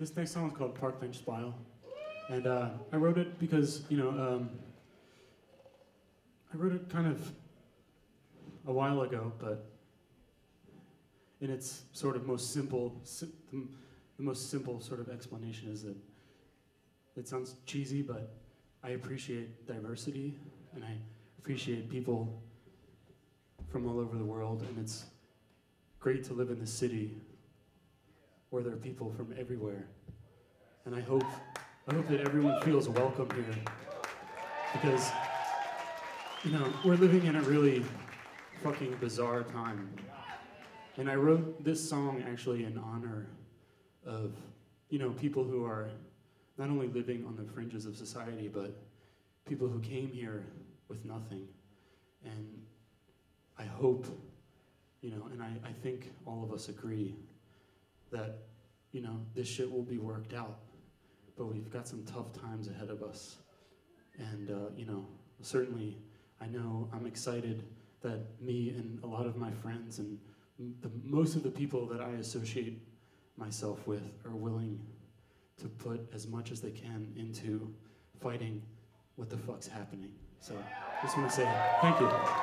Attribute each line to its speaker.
Speaker 1: this next song is called Park Bench Smile, and uh, I wrote it because you know um, I wrote it kind of a while ago, but in its sort of most simple, si- the, the most simple sort of explanation is that it sounds cheesy, but I appreciate diversity and I appreciate people from all over the world, and it's great to live in the city where there are people from everywhere. And I hope, I hope that everyone feels welcome here because, you know, we're living in a really fucking bizarre time. And I wrote this song actually in honor of, you know, people who are not only living on the fringes of society, but people who came here with nothing. And I hope, you know, and I, I think all of us agree that, you know, this shit will be worked out. But we've got some tough times ahead of us. And, uh, you know, certainly I know I'm excited that me and a lot of my friends and the, most of the people that I associate myself with are willing to put as much as they can into fighting what the fuck's happening. So just want to say thank you.